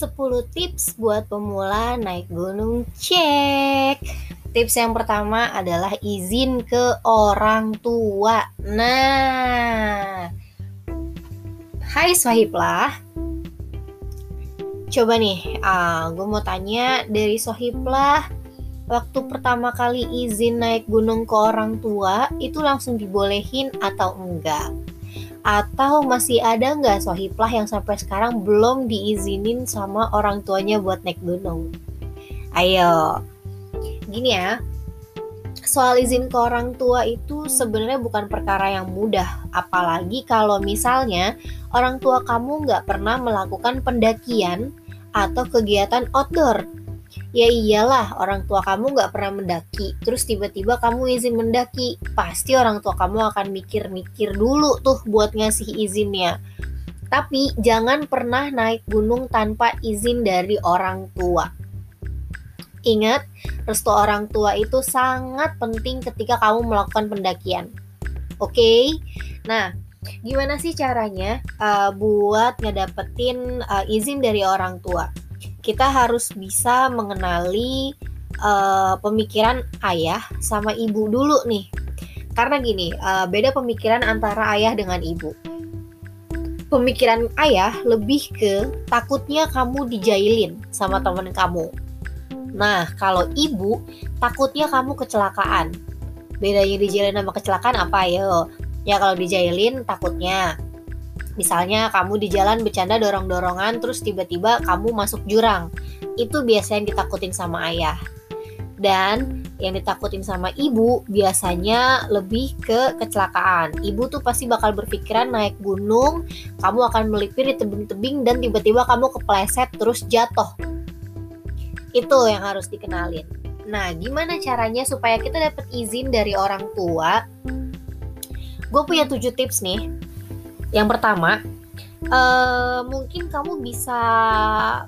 10 tips buat pemula naik gunung. Cek. Tips yang pertama adalah izin ke orang tua. Nah Hai Sohiblah. Coba nih, uh, gue mau tanya dari Sohiblah Waktu pertama kali izin naik gunung ke orang tua Itu langsung dibolehin atau enggak? Atau masih ada nggak sohiplah yang sampai sekarang belum diizinin sama orang tuanya buat naik gunung? Ayo, gini ya, soal izin ke orang tua itu sebenarnya bukan perkara yang mudah, apalagi kalau misalnya orang tua kamu nggak pernah melakukan pendakian atau kegiatan outdoor Ya iyalah, orang tua kamu gak pernah mendaki, terus tiba-tiba kamu izin mendaki. Pasti orang tua kamu akan mikir-mikir dulu tuh buat ngasih izinnya. Tapi jangan pernah naik gunung tanpa izin dari orang tua. Ingat, restu orang tua itu sangat penting ketika kamu melakukan pendakian. Oke, okay? nah gimana sih caranya uh, buat ngedapetin uh, izin dari orang tua? Kita harus bisa mengenali uh, pemikiran ayah sama ibu dulu nih. Karena gini, uh, beda pemikiran antara ayah dengan ibu. Pemikiran ayah lebih ke takutnya kamu dijailin sama temen kamu. Nah, kalau ibu takutnya kamu kecelakaan. Bedanya dijailin sama kecelakaan apa yo? Ya kalau dijailin takutnya Misalnya kamu di jalan bercanda dorong-dorongan terus tiba-tiba kamu masuk jurang. Itu biasanya ditakutin sama ayah. Dan yang ditakutin sama ibu biasanya lebih ke kecelakaan. Ibu tuh pasti bakal berpikiran naik gunung, kamu akan melipir di tebing-tebing dan tiba-tiba kamu kepleset terus jatuh. Itu yang harus dikenalin. Nah, gimana caranya supaya kita dapat izin dari orang tua? Gue punya 7 tips nih yang pertama, uh, mungkin kamu bisa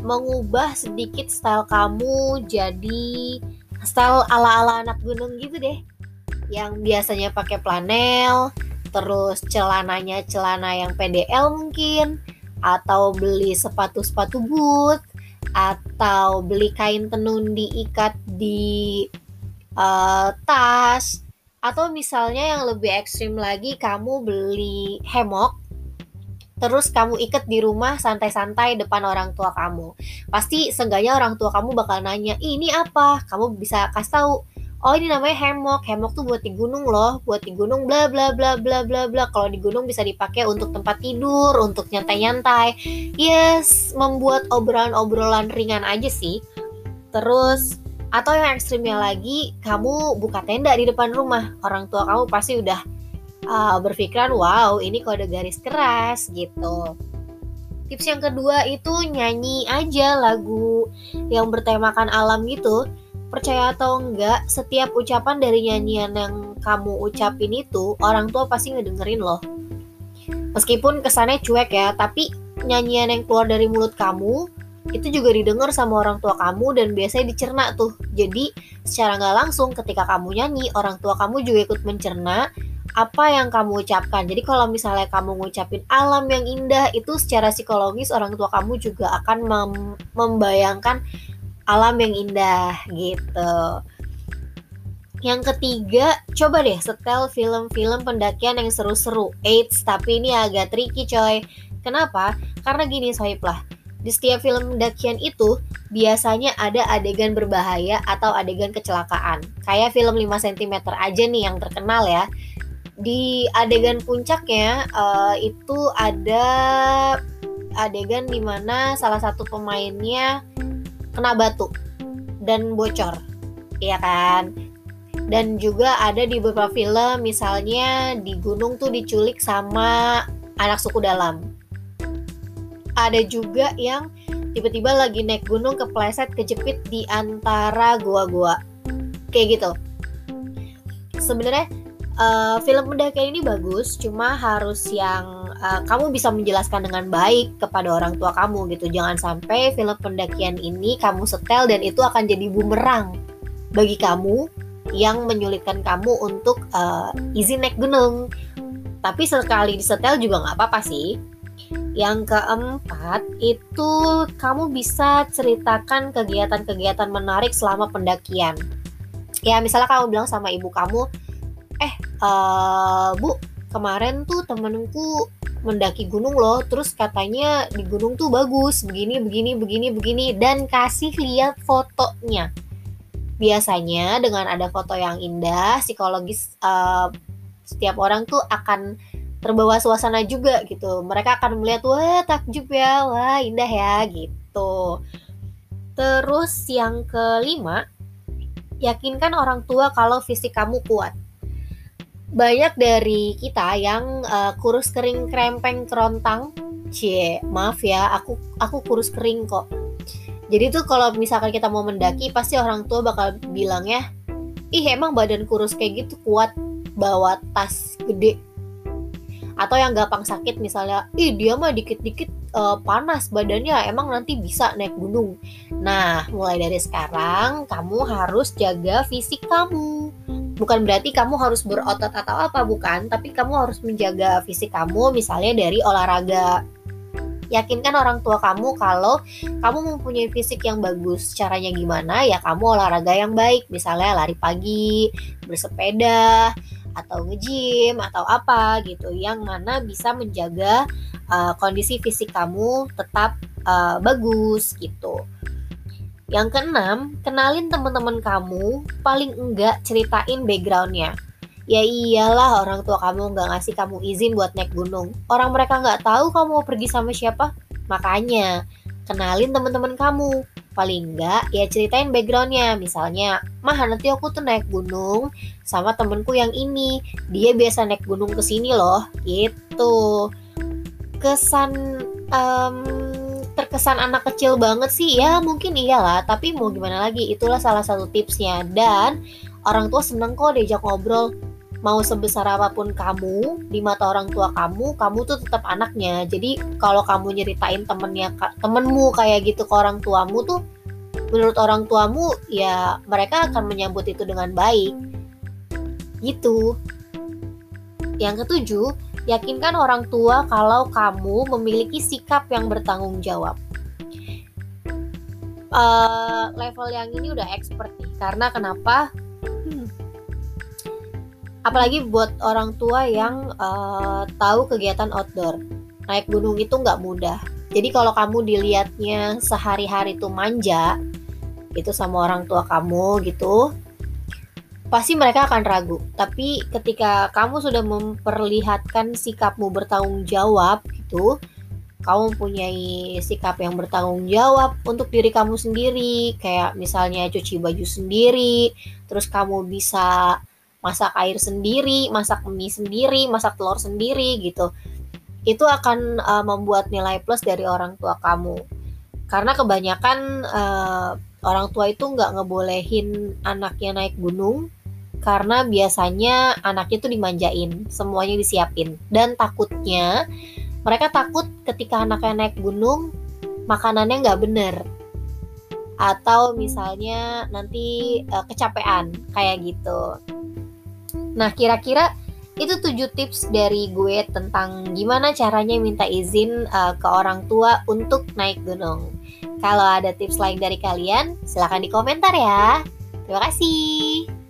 mengubah sedikit style kamu jadi style ala-ala anak gunung gitu deh. Yang biasanya pakai flanel, terus celananya celana yang PDL mungkin, atau beli sepatu-sepatu boot, atau beli kain tenun diikat di uh, tas, atau misalnya yang lebih ekstrim lagi kamu beli hemok terus kamu ikat di rumah santai-santai depan orang tua kamu. Pasti seenggaknya orang tua kamu bakal nanya, ini apa? Kamu bisa kasih tahu, oh ini namanya hemok. Hemok tuh buat di gunung loh, buat di gunung bla bla bla bla bla bla. Kalau di gunung bisa dipakai untuk tempat tidur, untuk nyantai-nyantai. Yes, membuat obrolan-obrolan ringan aja sih. Terus atau yang ekstrimnya lagi, kamu buka tenda di depan rumah. Orang tua kamu pasti udah uh, berpikiran wow ini kode garis keras gitu. Tips yang kedua itu nyanyi aja lagu yang bertemakan alam gitu. Percaya atau enggak setiap ucapan dari nyanyian yang kamu ucapin itu orang tua pasti ngedengerin loh. Meskipun kesannya cuek ya tapi nyanyian yang keluar dari mulut kamu itu juga didengar sama orang tua kamu dan biasanya dicerna tuh. Jadi secara nggak langsung ketika kamu nyanyi, orang tua kamu juga ikut mencerna apa yang kamu ucapkan. Jadi kalau misalnya kamu ngucapin alam yang indah itu secara psikologis orang tua kamu juga akan mem membayangkan alam yang indah gitu. Yang ketiga, coba deh setel film-film pendakian yang seru-seru. Eits, tapi ini agak tricky coy. Kenapa? Karena gini lah. Di setiap film pendakian itu biasanya ada adegan berbahaya atau adegan kecelakaan. Kayak film 5 cm aja nih yang terkenal ya di adegan puncaknya uh, itu ada adegan di mana salah satu pemainnya kena batu dan bocor, ya kan? Dan juga ada di beberapa film, misalnya di gunung tuh diculik sama anak suku dalam. Ada juga yang tiba-tiba lagi naik gunung kepleset kejepit di antara gua-gua, kayak gitu. Sebenarnya uh, film pendakian ini bagus, cuma harus yang uh, kamu bisa menjelaskan dengan baik kepada orang tua kamu gitu. Jangan sampai film pendakian ini kamu setel dan itu akan jadi bumerang bagi kamu yang menyulitkan kamu untuk uh, izin naik gunung. Tapi sekali disetel juga nggak apa-apa sih. Yang keempat, itu kamu bisa ceritakan kegiatan-kegiatan menarik selama pendakian. Ya, misalnya kamu bilang sama ibu kamu, eh, uh, bu, kemarin tuh temenku mendaki gunung loh, terus katanya di gunung tuh bagus, begini, begini, begini, begini, dan kasih lihat fotonya. Biasanya dengan ada foto yang indah, psikologis uh, setiap orang tuh akan terbawa suasana juga gitu. Mereka akan melihat wah takjub ya, wah indah ya gitu. Terus yang kelima, yakinkan orang tua kalau fisik kamu kuat. Banyak dari kita yang uh, kurus kering krempeng kerontang, cie, maaf ya, aku aku kurus kering kok. Jadi tuh kalau misalkan kita mau mendaki, pasti orang tua bakal bilang ya, ih emang badan kurus kayak gitu kuat bawa tas gede. Atau yang gampang sakit misalnya ih dia mah dikit-dikit uh, panas badannya emang nanti bisa naik gunung. Nah mulai dari sekarang kamu harus jaga fisik kamu bukan berarti kamu harus berotot atau apa bukan tapi kamu harus menjaga fisik kamu misalnya dari olahraga yakinkan orang tua kamu kalau kamu mempunyai fisik yang bagus. Caranya gimana? Ya kamu olahraga yang baik, misalnya lari pagi, bersepeda, atau nge-gym atau apa gitu yang mana bisa menjaga uh, kondisi fisik kamu tetap uh, bagus gitu. Yang keenam, kenalin teman-teman kamu, paling enggak ceritain backgroundnya. Ya iyalah orang tua kamu nggak ngasih kamu izin buat naik gunung. Orang mereka nggak tahu kamu mau pergi sama siapa. Makanya, kenalin teman-teman kamu paling enggak ya ceritain backgroundnya misalnya mah nanti aku tuh naik gunung sama temenku yang ini dia biasa naik gunung ke sini loh gitu kesan um, terkesan anak kecil banget sih ya mungkin iyalah tapi mau gimana lagi itulah salah satu tipsnya. Dan orang tua seneng kok diajak ngobrol. Mau sebesar apa pun kamu di mata orang tua kamu kamu tuh tetap anaknya. Jadi kalau kamu nyeritain temennya temenmu kayak gitu ke orang tuamu tuh menurut orang tuamu ya mereka akan menyambut itu dengan baik. Gitu. Yang ketujuh yakinkan orang tua kalau kamu memiliki sikap yang bertanggung jawab uh, level yang ini udah expert nih. Karena kenapa? Apalagi buat orang tua yang uh, tahu kegiatan outdoor. Naik gunung itu nggak mudah. Jadi kalau kamu dilihatnya sehari-hari itu manja itu sama orang tua kamu gitu pasti mereka akan ragu. Tapi ketika kamu sudah memperlihatkan sikapmu bertanggung jawab gitu kamu mempunyai sikap yang bertanggung jawab untuk diri kamu sendiri kayak misalnya cuci baju sendiri terus kamu bisa masak air sendiri, masak mie sendiri, masak telur sendiri gitu. Itu akan uh, membuat nilai plus dari orang tua kamu. Karena kebanyakan uh, orang tua itu nggak ngebolehin anaknya naik gunung karena biasanya anaknya itu dimanjain, semuanya disiapin. Dan takutnya mereka takut ketika anaknya naik gunung makanannya nggak bener atau misalnya nanti uh, kecapean kayak gitu. Nah, kira-kira itu tujuh tips dari gue tentang gimana caranya minta izin uh, ke orang tua untuk naik gunung. Kalau ada tips lain dari kalian, silahkan di komentar ya. Terima kasih.